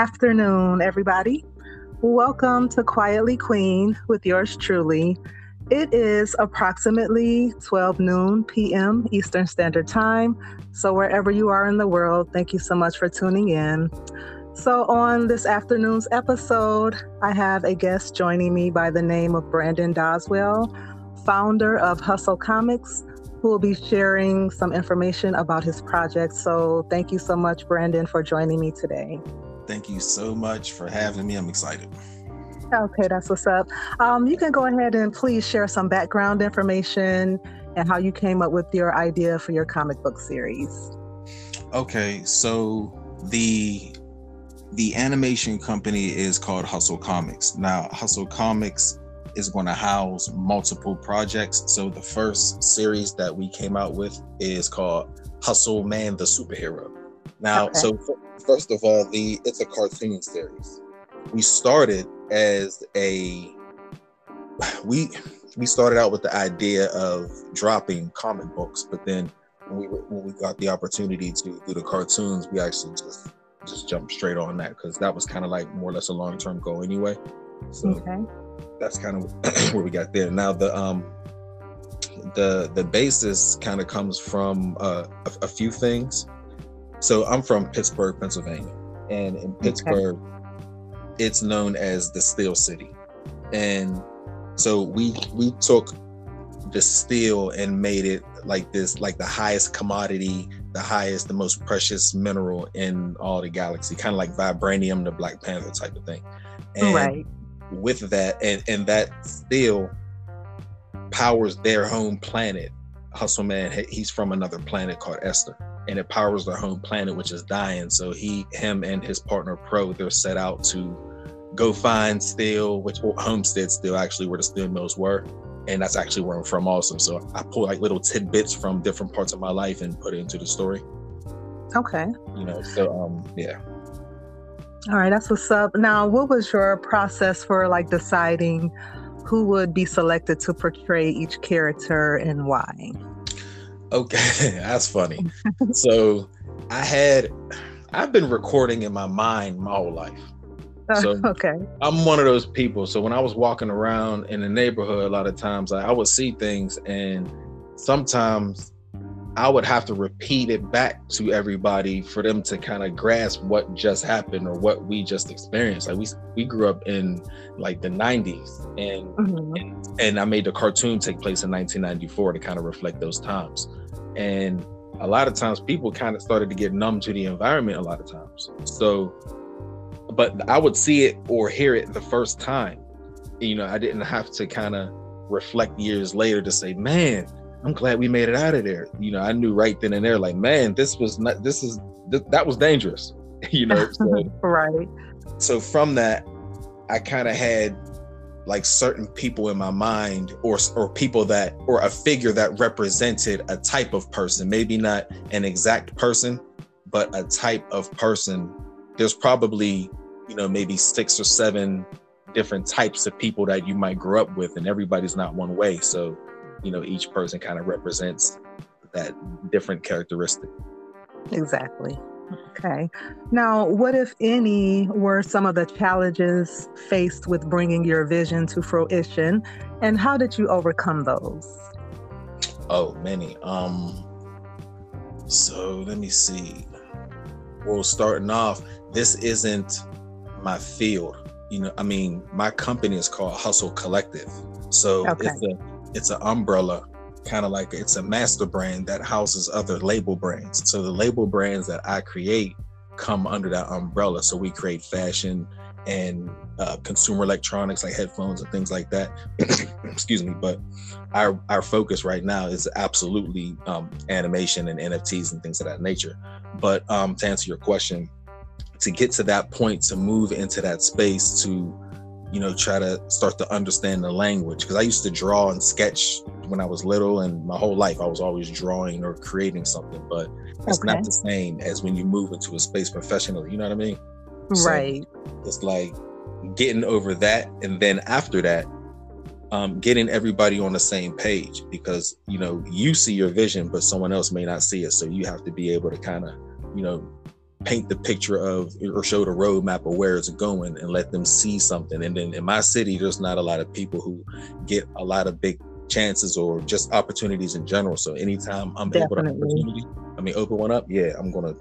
afternoon, everybody. Welcome to Quietly Queen with yours truly. It is approximately 12 noon p.m. Eastern Standard Time. So, wherever you are in the world, thank you so much for tuning in. So, on this afternoon's episode, I have a guest joining me by the name of Brandon Doswell, founder of Hustle Comics, who will be sharing some information about his project. So, thank you so much, Brandon, for joining me today. Thank you so much for having me. I'm excited. Okay, that's what's up. Um, you can go ahead and please share some background information and how you came up with your idea for your comic book series. Okay, so the the animation company is called Hustle Comics. Now, Hustle Comics is going to house multiple projects. So the first series that we came out with is called Hustle Man the Superhero. Now, okay. so first of all, the it's a cartoon series. We started as a we we started out with the idea of dropping comic books, but then when we when we got the opportunity to do the cartoons, we actually just just jumped straight on that because that was kind of like more or less a long term goal anyway. So okay. that's kind of where we got there. Now the um the the basis kind of comes from uh, a, a, few things. So I'm from Pittsburgh, Pennsylvania, and in Pittsburgh, okay it's known as the steel city. And so we we took the steel and made it like this like the highest commodity the highest the most precious mineral in all the galaxy kind of like vibranium the black panther type of thing. And right. with that and and that steel powers their home planet. Hustle man he's from another planet called esther and it powers their home planet which is dying so he him and his partner pro they're set out to go find steel, which Homestead steel actually where the steel mills were. And that's actually where I'm from also. So I pull like little tidbits from different parts of my life and put it into the story. Okay. You know, so um yeah. All right, that's what's up. Now, what was your process for like deciding who would be selected to portray each character and why? Okay, that's funny. so I had I've been recording in my mind my whole life. Uh, so okay. I'm one of those people. So when I was walking around in the neighborhood, a lot of times I, I would see things and sometimes I would have to repeat it back to everybody for them to kind of grasp what just happened or what we just experienced. Like we we grew up in like the 90s and mm-hmm. and, and I made the cartoon take place in 1994 to kind of reflect those times. And a lot of times people kind of started to get numb to the environment a lot of times. So but I would see it or hear it the first time. You know, I didn't have to kind of reflect years later to say, man, I'm glad we made it out of there. You know, I knew right then and there, like, man, this was not, this is, th- that was dangerous, you know? So, right. So from that, I kind of had like certain people in my mind or or people that or a figure that represented a type of person maybe not an exact person but a type of person there's probably you know maybe six or seven different types of people that you might grow up with and everybody's not one way so you know each person kind of represents that different characteristic exactly okay now what if any were some of the challenges faced with bringing your vision to fruition and how did you overcome those oh many um so let me see well starting off this isn't my field. You know, I mean, my company is called Hustle Collective. So okay. it's a it's an umbrella, kind of like it's a master brand that houses other label brands. So the label brands that I create come under that umbrella. So we create fashion and uh, consumer electronics like headphones and things like that. Excuse me, but our our focus right now is absolutely um, animation and NFTs and things of that nature. But um, to answer your question, to get to that point to move into that space to you know try to start to understand the language. Because i used to draw and sketch when i was little and my whole life i was always drawing or creating something but it's okay. not the same as when you move into a space professionally you know what i mean? Right. so it's like getting over that and then after that um, getting everybody on the same page because you know you see your vision but someone else may not see it so you have to be able to kind of you know paint the picture of or show the roadmap of where it's going and let them see something. And then in my city, there's not a lot of people who get a lot of big chances or just opportunities in general. So anytime I'm Definitely. able to opportunity, I mean open one up, yeah, I'm gonna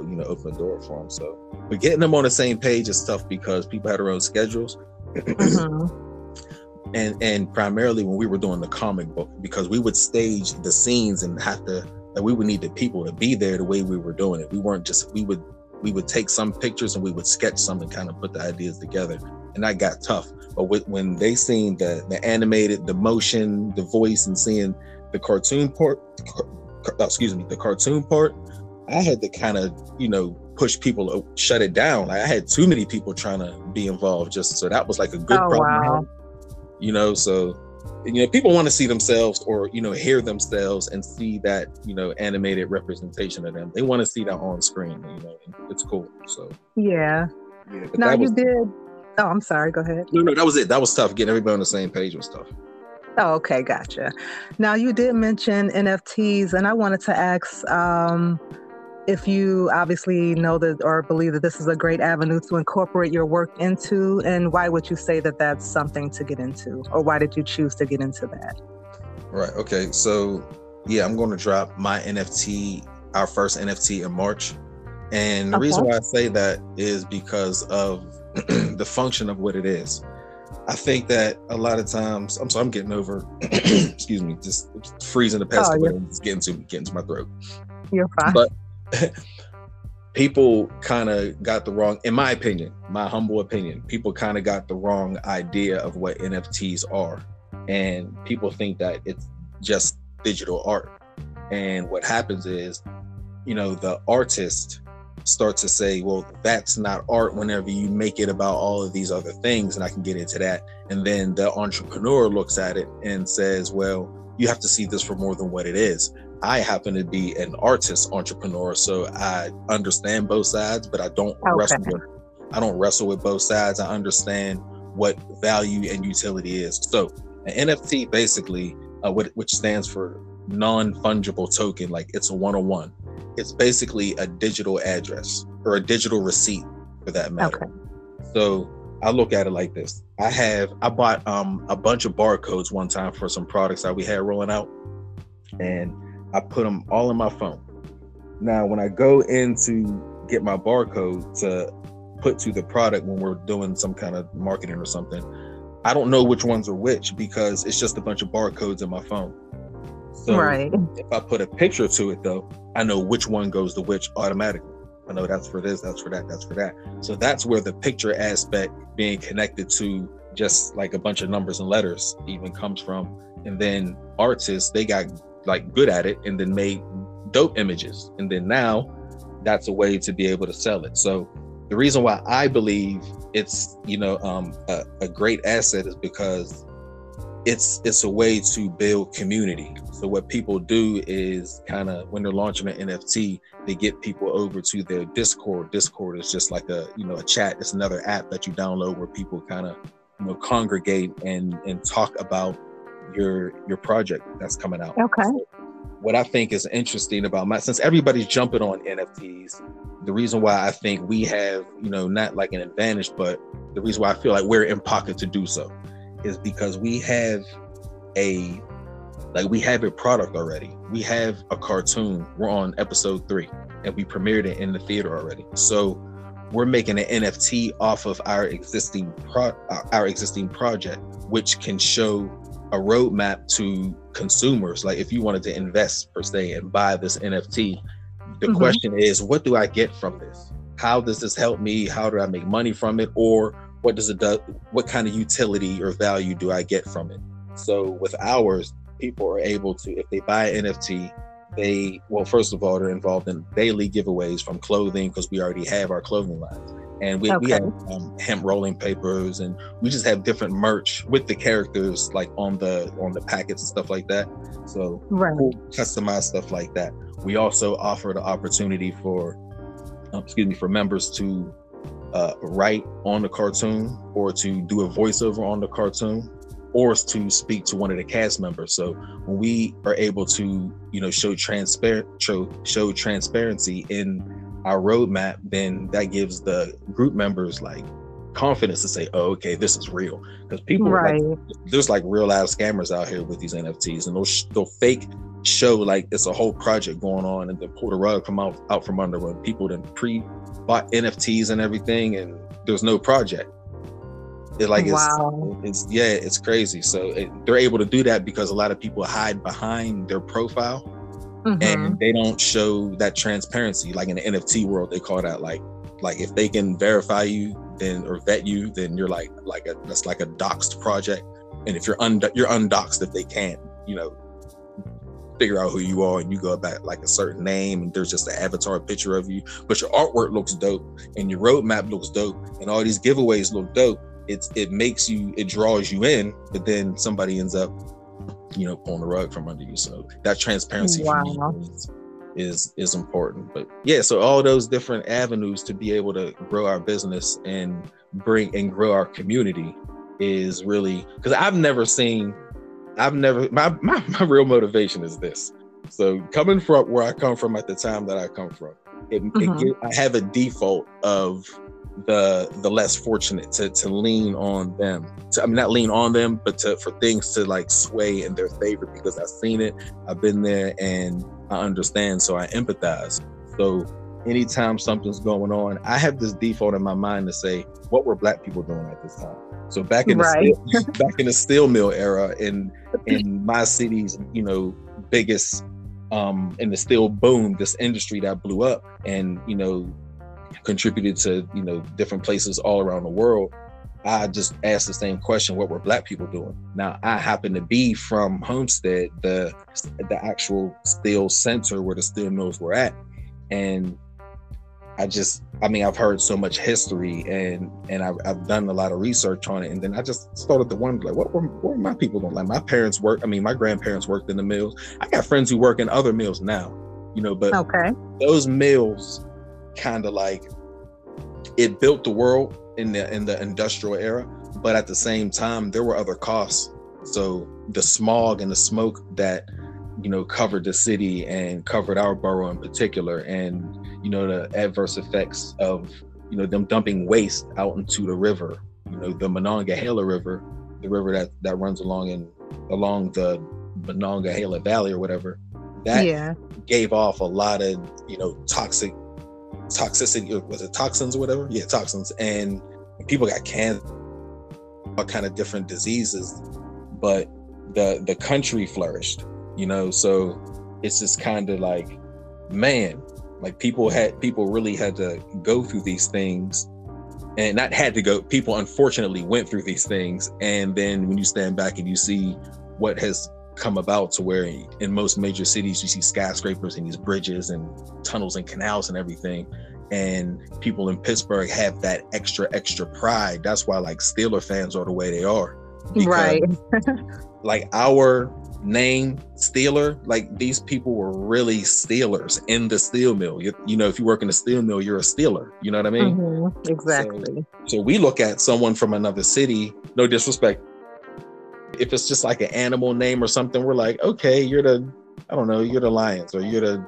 you know open the door for them. So but getting them on the same page is tough because people have their own schedules. Mm-hmm. and and primarily when we were doing the comic book because we would stage the scenes and have to like we would need the people to be there the way we were doing it. We weren't just we would we would take some pictures and we would sketch some and kind of put the ideas together. And that got tough. But with, when they seen the the animated, the motion, the voice, and seeing the cartoon part, uh, excuse me, the cartoon part, I had to kind of you know push people to shut it down. Like I had too many people trying to be involved. Just so that was like a good oh, problem. Wow. You know, so you know people want to see themselves or you know hear themselves and see that you know animated representation of them. They want to see that on screen you know it's cool so. Yeah, yeah now you was, did. Oh i'm sorry go ahead. No no that was it. That was tough getting everybody on the same page with stuff oh okay gotcha. Now you did mention nfts and i wanted to ask um if you obviously know that or believe that this is a great avenue to incorporate your work into, and why would you say that that's something to get into, or why did you choose to get into that? Right. Okay. So, yeah, I'm going to drop my NFT, our first NFT in March. And the okay. reason why I say that is because of the function of what it is. I think that a lot of times, I'm sorry, I'm getting over, excuse me, just freezing the past, oh, yeah. it's getting to getting to my throat. You're fine. But people kind of got the wrong, in my opinion, my humble opinion, people kind of got the wrong idea of what NFTs are. And people think that it's just digital art. And what happens is, you know, the artist starts to say, well, that's not art whenever you make it about all of these other things. And I can get into that. And then the entrepreneur looks at it and says, well, you have to see this for more than what it is. I happen to be an artist entrepreneur, so I understand both sides, but I don't okay. wrestle with I don't wrestle with both sides. I understand what value and utility is. So an NFT basically, uh, what, which stands for non-fungible token, like it's a one-on-one. It's basically a digital address or a digital receipt for that matter. Okay. So I look at it like this. I have I bought um a bunch of barcodes one time for some products that we had rolling out. And I put them all in my phone. Now, when I go in to get my barcode to put to the product when we're doing some kind of marketing or something, I don't know which ones are which because it's just a bunch of barcodes in my phone. So right. if I put a picture to it though, I know which one goes to which automatically. I know that's for this, that's for that, that's for that. So that's where the picture aspect being connected to just like a bunch of numbers and letters even comes from. And then artists, they got like good at it and then made dope images. And then now that's a way to be able to sell it. So the reason why i believe it's you know um, a, a great asset is because it's it's a way to build community. So what people do is kind of when they're launching an nft they get people over to their discord. Discord is just like a you know a chat. It's another app that you download where people kind of you know congregate and and talk about your your project that's coming out. Okay. So what I think is interesting about my since everybody's jumping on NFTs, the reason why I think we have, you know, not like an advantage, but the reason why I feel like we're in pocket to do so is because we have a like we have a product already. We have a cartoon. We're on episode three and we premiered it in the theater already. So we're making an NFT off of our existing pro our existing project, which can show a roadmap to consumers. Like if you wanted to invest per se and buy this NFT, the mm-hmm. question is, what do I get from this? How does this help me? How do I make money from it? Or what does it do? What kind of utility or value do I get from it? So with ours, people are able to, if they buy an NFT, they well, first of all, they're involved in daily giveaways from clothing because we already have our clothing lines and we, okay. we have um, hemp rolling papers and we just have different merch with the characters like on the on the packets and stuff like that so right. cool customized stuff like that we also offer the opportunity for um, excuse me for members to uh, write on the cartoon or to do a voiceover on the cartoon or to speak to one of the cast members so when we are able to you know show transparent show show transparency in our roadmap, then that gives the group members like confidence to say, "Oh, okay, this is real." Because people, right. like, there's like real ass scammers out here with these NFTs, and they'll they'll fake show like it's a whole project going on, and then pull the rug from out out from under when people then pre bought NFTs and everything, and there's no project. It like it's, wow. it's yeah, it's crazy. So it, they're able to do that because a lot of people hide behind their profile, mm-hmm. and they don't show that transparency. Like in the NFT world, they call that like like if they can verify you then or vet you, then you're like like a that's like a doxed project. And if you're un you're undoxed if they can't, you know, figure out who you are and you go back like a certain name and there's just an avatar picture of you, but your artwork looks dope and your roadmap looks dope and all these giveaways look dope. It's it makes you it draws you in, but then somebody ends up, you know, pulling the rug from under you. So that transparency wow. me is, is is important. But yeah, so all those different avenues to be able to grow our business and bring and grow our community is really because I've never seen I've never my, my my real motivation is this. So coming from where I come from at the time that I come from, it, mm-hmm. it, I have a default of the the less fortunate to to lean on them. To, I mean, not lean on them, but to for things to like sway in their favor because I've seen it, I've been there, and I understand, so I empathize. So anytime something's going on, I have this default in my mind to say, what were black people doing at this time? So back in the right. steel, back in the steel mill era, in in my city's, you know, biggest um in the steel boom, this industry that blew up, and you know, contributed to you know different places all around the world. I just asked the same question: What were Black people doing? Now, I happen to be from Homestead, the the actual steel center where the steel mills were at, and I just, I mean, I've heard so much history and and I've, I've done a lot of research on it, and then I just started to wonder, like, what were, what were my people doing? Like, my parents worked. I mean, my grandparents worked in the mills. I got friends who work in other mills now, you know, but okay, those mills kind of like it built the world in the in the industrial era, but at the same time there were other costs. So the smog and the smoke that you know covered the city and covered our borough in particular, and you know the adverse effects of you know them dumping waste out into the river. You know the Monongahela River, the river that that runs along in along the Monongahela Valley or whatever. That yeah. gave off a lot of you know toxic toxicity uh, was it toxins or whatever? Yeah toxins. And people got cancer all kind of different diseases but the the country flourished you know? So it's just kind of like man like people had people really had to go through these things and not had to go people unfortunately went through these things. And then when you stand back and you see what has come about to where in most major cities you see skyscrapers and these bridges and tunnels and canals and everything. And people in Pittsburgh have that extra extra pride. That's why like Steeler fans are the way they are. Because, right. like our name Steeler like these people were really Steelers in the steel mill. You, you know if you work in a steel mill you're a Steeler. You know what I mean? Mm-hmm. exactly. so, so we look at someone from another city no disrespect if it's just like an animal name or something, we're like, okay, you're the, I don't know, you're the Lions or you're the,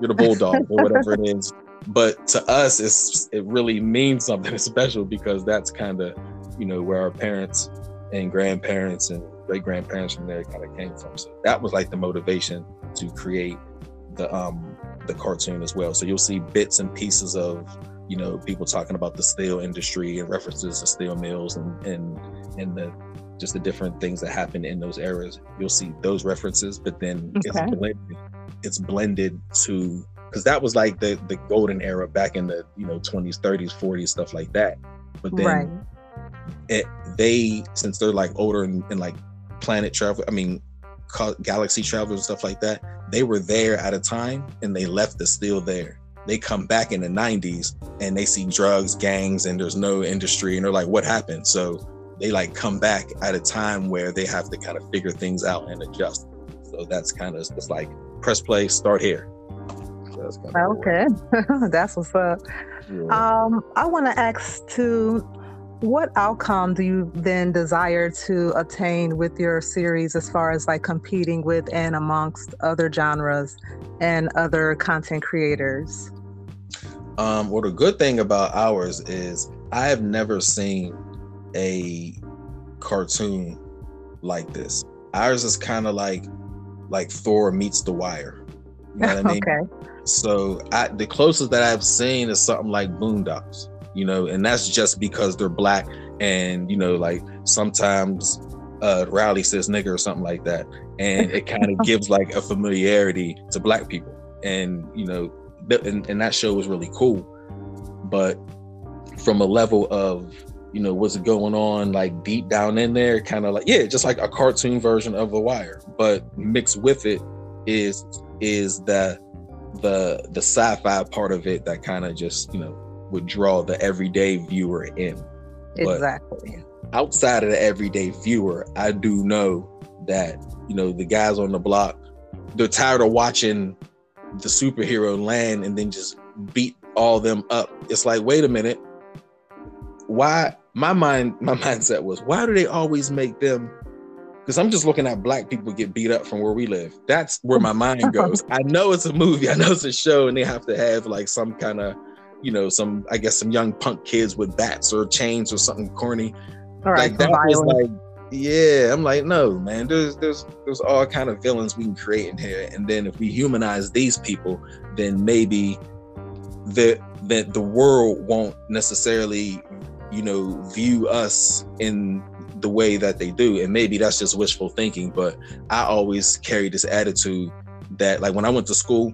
you're the Bulldog or whatever it is. But to us, it's it really means something special because that's kind of, you know, where our parents and grandparents and great grandparents from there kind of came from. So that was like the motivation to create the um the cartoon as well. So you'll see bits and pieces of you know people talking about the steel industry and references to steel mills and and and the just the different things that happen in those eras. You'll see those references, but then okay. it's blended. It's blended to because that was like the the golden era back in the you know 20s, 30s, 40s, stuff like that. But then right. it they since they're like older and, and like planet travel, I mean galaxy travelers and stuff like that, they were there at a time and they left the still there. They come back in the 90s and they see drugs, gangs, and there's no industry, and they're like, what happened? So they like come back at a time where they have to kind of figure things out and adjust. So that's kind of it's like press play, start here. So that's okay, that's what's up. Yeah. Um, I want to ask to what outcome do you then desire to attain with your series as far as like competing with and amongst other genres and other content creators? Um, well, the good thing about ours is I have never seen a cartoon like this. Ours is kind of like like Thor meets The Wire. You know what I mean? okay. So I, the closest that I've seen is something like Boondocks. You know, and that's just because they're black and you know, like sometimes uh Riley says nigger or something like that, and it kind of gives like a familiarity to black people. And you know, and, and that show was really cool. But from a level of you know what's going on like deep down in there kind of like yeah just like a cartoon version of the wire. But mixed with it is is the the the sci-fi part of it that kind of just you know would draw the everyday viewer in. Exactly. but outside of the everyday viewer i do know that you know the guys on the block they're tired of watching the superhero land and then just beat all them up. It's like wait a minute. Why my mind my mindset was why do they always make them because I'm just looking at black people get beat up from where we live. That's where my mind goes. I know it's a movie, I know it's a show, and they have to have like some kind of, you know, some I guess some young punk kids with bats or chains or something corny. All right, like that was like, yeah. I'm like, no, man. There's there's there's all kind of villains we can create in here, and then if we humanize these people, then maybe the that the world won't necessarily you know, view us in the way that they do. And maybe that's just wishful thinking, but I always carry this attitude that like when I went to school,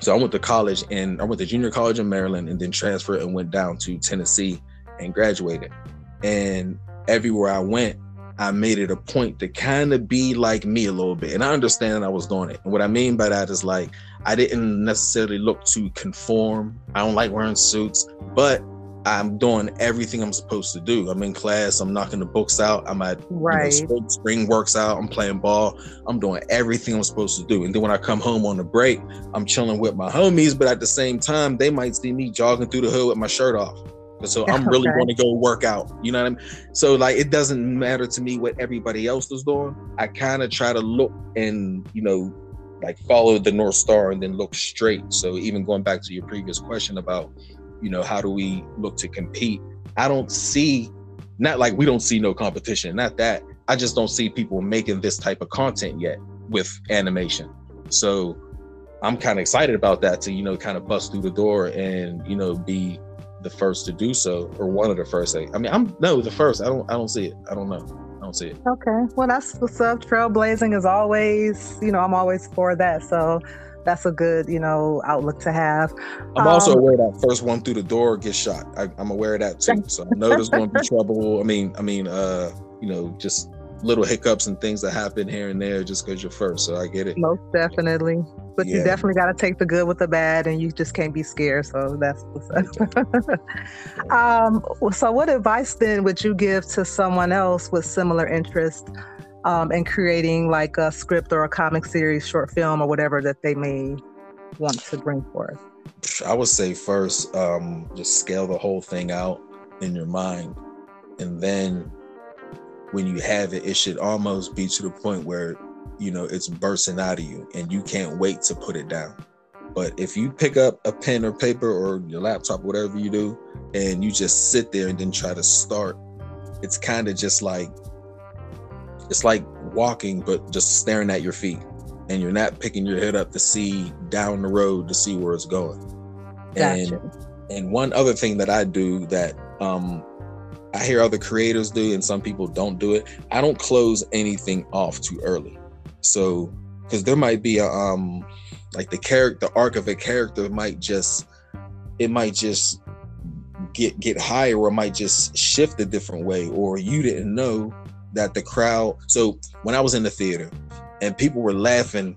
so I went to college and I went to junior college in Maryland and then transferred and went down to Tennessee and graduated. And everywhere I went, I made it a point to kind of be like me a little bit. And I understand I was doing it. And what I mean by that is like I didn't necessarily look to conform. I don't like wearing suits, but I'm doing everything I'm supposed to do. I'm in class. I'm knocking the books out. I'm at right. You know, spring, spring, works out. I'm playing ball. I'm doing everything I'm supposed to do. And then when I come home on the break, I'm chilling with my homies. But at the same time, they might see me jogging through the hood with my shirt off. So I'm really okay. going to go work out. You know what I mean? So like, it doesn't matter to me what everybody else is doing. I kind of try to look and you know, like follow the north star and then look straight. So even going back to your previous question about you know how do we look to compete i don't see not like we don't see no competition not that i just don't see people making this type of content yet with animation so i'm kind of excited about that to you know kind of bust through the door and you know be the first to do so or one of the first i mean i'm no the first i don't i don't see it i don't know I don't see it. Okay. Well, that's what's up. Trailblazing is always, you know, I'm always for that. So that's a good you know outlook to have. I'm um, also aware that first one through the door gets shot. I, am aware of that too. So i know there's going to be trouble. I mean i mean uh you know just little hiccups and things that happen here and there just because you're first. So i get it. Most definitely. But yeah. you definitely got to take the good with the bad and you just can't be scared. So that's um so what advice then would you give to someone else with similar interest um, and creating like a script or a comic series, short film, or whatever that they may want to bring forth? I would say first, um, just scale the whole thing out in your mind. And then when you have it, it should almost be to the point where, you know, it's bursting out of you and you can't wait to put it down. But if you pick up a pen or paper or your laptop, whatever you do, and you just sit there and then try to start, it's kind of just like it's like walking but just staring at your feet. And you're not picking your head up to see down the road to see where it's going. Gotcha. and and one other thing that i do that um i hear other creators do and some people don't do it i don't close anything off too early. So because there might be a um like the character the arc of a character might just it might just get get higher or it might just shift a different way or you didn't know that the crowd so when I was in the theater and people were laughing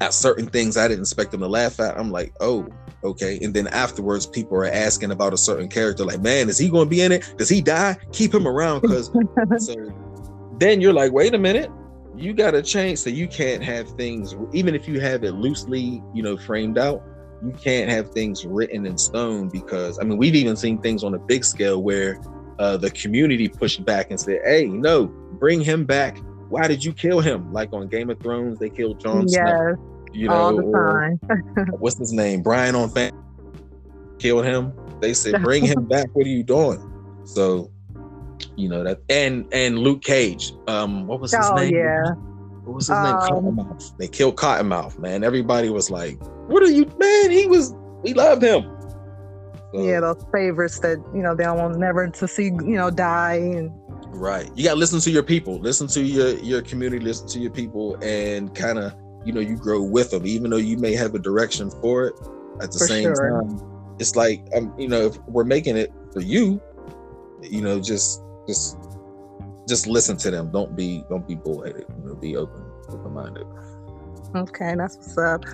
at certain things I didn't expect them to laugh at, I'm like, oh, okay. And then afterwards, people are asking about a certain character, like, man, is he going to be in it? Does he die? Keep him around, because so then you're like, wait a minute, you got to change. So you can't have things, even if you have it loosely, you know, framed out. You can't have things written in stone because I mean, we've even seen things on a big scale where uh, the community pushed back and said, "Hey, no, bring him back. Why did you kill him? Like on Game of Thrones, they killed Jon Snow. You know, all the time. what's his name? Brian on Fan. killed him. They said, "Bring him back. What are you doing?" So, you know that, and and Luke Cage. Um, what was his oh, name? yeah. What was his Um, name? Cottonmouth. They killed Cottonmouth. Man, everybody was like, "What are you, man? He was. We loved him." So, Yeah, those favorites that, you know, they don't want never to see, you know, die and Right. You got to listen to your people, listen to your your community, listen to your people, and kind of you know you grow with them, even though you may have a direction for it. At the For same sure. time, it's like um, you know if we're making it for you, you know just just just listen to them. Don't be don't be bullheaded. You know, be open open minded. Okay, that's what's up.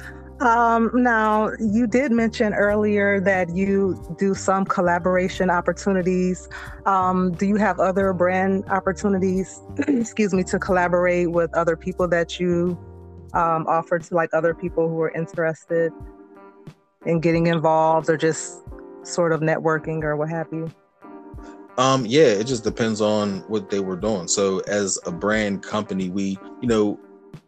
Um, now, you did mention earlier that you do some collaboration opportunities. Um, do you have other brand opportunities, excuse me, to collaborate with other people that you um, offer to like other people who are interested in getting involved or just sort of networking or what have you? Um, yeah, it just depends on what they were doing. So as a brand company, we, you know,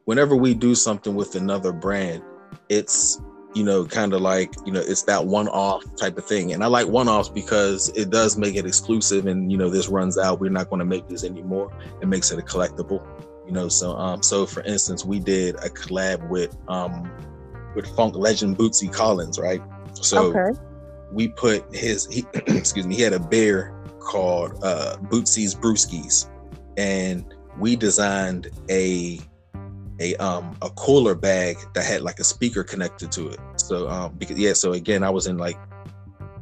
whenever we do something with another brand, it's, you know, kind of like, you know, it's that one-off type of thing. And I like one-offs because it does make it exclusive and, you know, this runs out. We're not going to make this anymore. It makes it a collectible, you know. So um, so for instance, we did a collab with um with funk legend Bootsy Collins, right? So okay. we put his he excuse me he had a bear called uh bootsy's brewskis and we designed a a um a cooler bag that had like a speaker connected to it. So um because yeah so again i was in like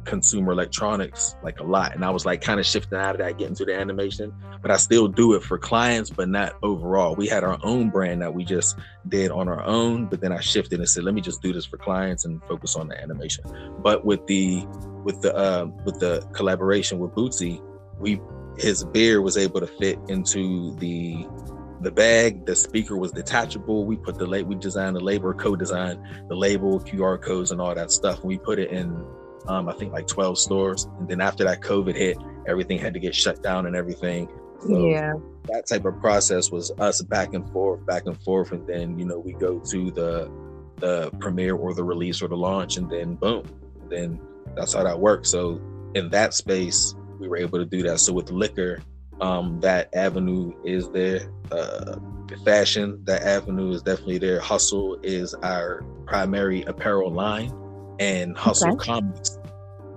consumer electronics like a lot and i was like kind of shifting out of that getting to the animation but i still do it for clients but not overall. We had our own brand that we just did on our own but then i shifted and said let me just do this for clients and focus on the animation. But with the with the uh, with the collaboration with Bootsy, we his beer was able to fit into the the bag. The speaker was detachable. We put the label, we designed the label, co-designed the label, QR codes, and all that stuff. We put it in, um, I think like 12 stores. And then after that COVID hit, everything had to get shut down and everything. So yeah. that type of process was us back and forth, back and forth, and then you know we go to the the premiere or the release or the launch, and then boom, then that's how that works. So in that space, we were able to do that. So with liquor, um, that avenue is there. Uh, fashion, that avenue is definitely there. Hustle is our primary apparel line, and Hustle Comics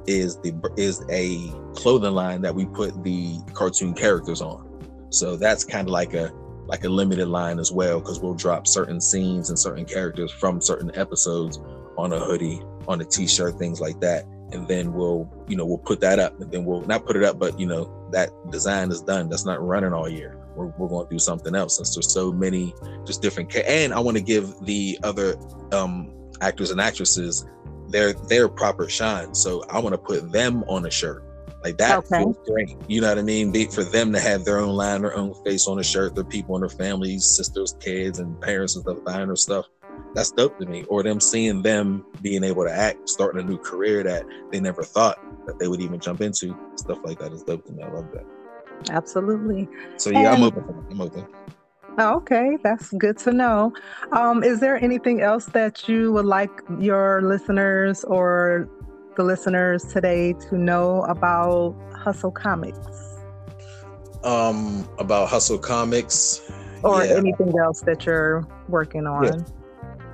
is the is a clothing line that we put the cartoon characters on. So that's kind of like a like a limited line as well because we'll drop certain scenes and certain characters from certain episodes on a hoodie, on a t-shirt, things like that. And then we'll, you know, we'll put that up and then we'll not put it up, but you know, that design is done. That's not running all year. We're, we're going to do something else since there's so many just different. Ca- and I want to give the other um, actors and actresses their their proper shine. So I want to put them on a shirt. Like that Okay. feels great. You know what I mean? Be, for them to have their own line, their own face on a shirt, their people and their families, sisters, kids, and parents and stuff buying their stuff. That's dope to me. Or them seeing them being able to act, starting a new career that they never thought that they would even jump into. Stuff like that is dope to me. I love that. Absolutely. So yeah, I'm open. for. I'm open. Oh, Okay, that's good to know. Um, is there anything else that you would like your listeners or the listeners today to know about Hustle Comics Um, about Hustle Comics. or yeah. anything else that you're working on?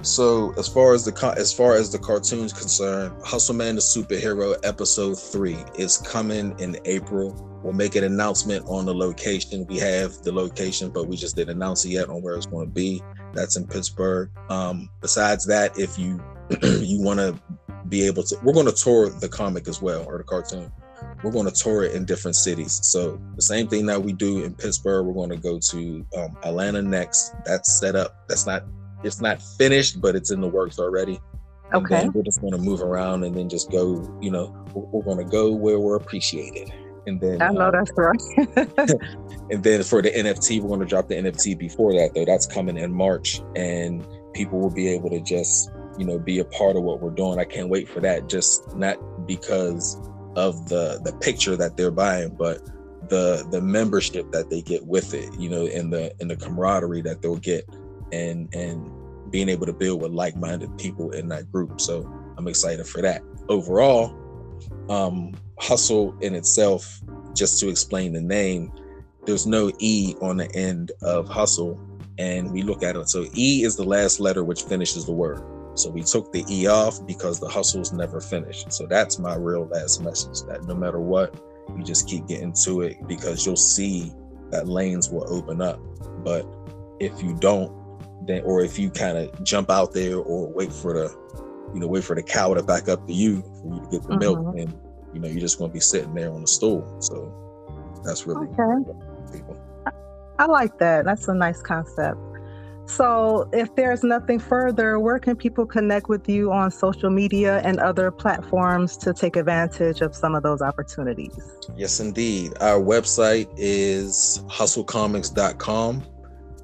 So as far as the as far as the cartoons concerned, Hustle Man the Superhero episode three is coming in April. We'll make an announcement on the location. We have the location, but we just didn't announce it yet on where it's going to be. That's in Pittsburgh. Um, besides that, if you you want to be able to, we're going to tour the comic as well or the cartoon. We're going to tour it in different cities. So the same thing that we do in Pittsburgh, we're going to go to um, Atlanta next. That's set up. That's not it's not finished, but it's in the works already. And Okay. we're just going to move around and then just go, you know, we're, we're going to go where we're appreciated. And then, I know um, that's right. and then for the NFT, we're going to drop the NFT before that, though. That's coming in March, and people will be able to just, you know, be a part of what we're doing. I can't wait for that. Just not because of the the picture that they're buying, but the the membership that they get with it, you know, and the and the camaraderie that they'll get, and and being able to build with like-minded people in that group. So I'm excited for that. Overall, um, hustle in itself, just to explain the name, there's no E on the end of hustle. And we look at it. So E is the last letter which finishes the word. So we took the E off because the hustle's never finished. So that's my real last message that no matter what, you just keep getting to it because you'll see that lanes will open up. But if you don't, then or if you kind of jump out there or wait for the, you know, wait for the cow to back up to you for you to get the mm-hmm. milk, and you know, you're just gonna be sitting there on the stool. So that's really okay. people. I like that. That's a nice concept. So, if there's nothing further, where can people connect with you on social media and other platforms to take advantage of some of those opportunities? Yes, indeed. Our website is hustlecomics.com.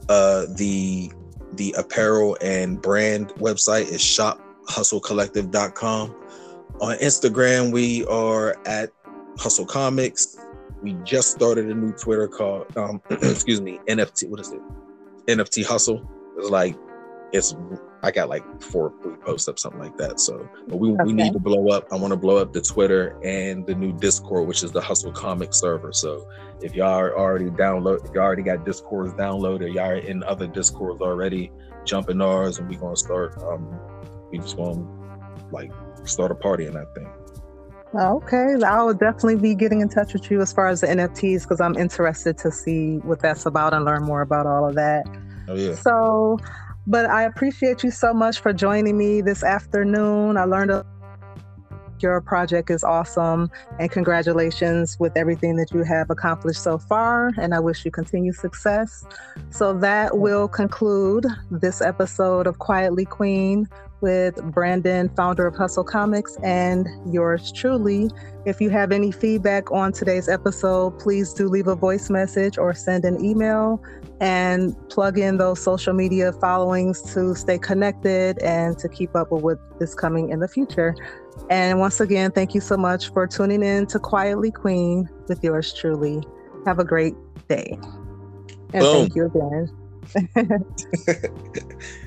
Uh, the the apparel and brand website is shophustlecollective.com. On Instagram, we are at Hustle Comics. We just started a new Twitter called, um, excuse me, NFT. What is it? NFT Hustle. It's like it's I got like four posts up, something like that. So we, okay. we need to blow up. I want to blow up the Twitter and the new Discord, which is the Hustle Comic server. So if y'all are already download, if y'all already got Discords downloaded, y'all are in other Discords already, jump in ours, and we're gonna start. Um, we just wanna like start a party in that thing. Okay, I will definitely be getting in touch with you as far as the NFTs because I'm interested to see what that's about and learn more about all of that. Oh yeah. So, but I appreciate you so much for joining me this afternoon. I learned a your project is awesome and congratulations with everything that you have accomplished so far and i wish you continued success so that will conclude this episode of quietly queen with Brandon, founder of Hustle Comics, and yours truly. If you have any feedback on today's episode, please do leave a voice message or send an email and plug in those social media followings to stay connected and to keep up with what is coming in the future. And once again, thank you so much for tuning in to Quietly Queen with yours truly. Have a great day. And Boom. thank you again.